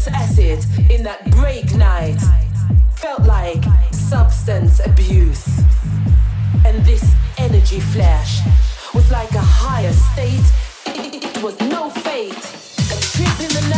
nervous acid in that break night felt like substance abuse. And this energy flash was like a higher state. It, it was no fate. Tripping the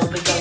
open door.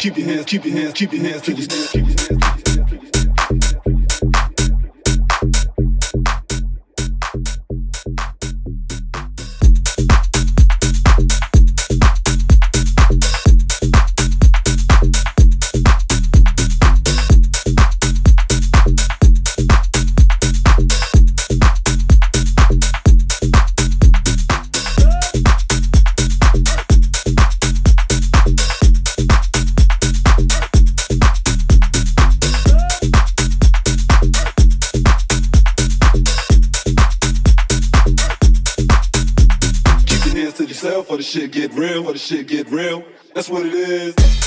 Keep your hands, keep your hands, keep your hands to yourself. Keep your hands. Real, or the shit get real. That's what it is.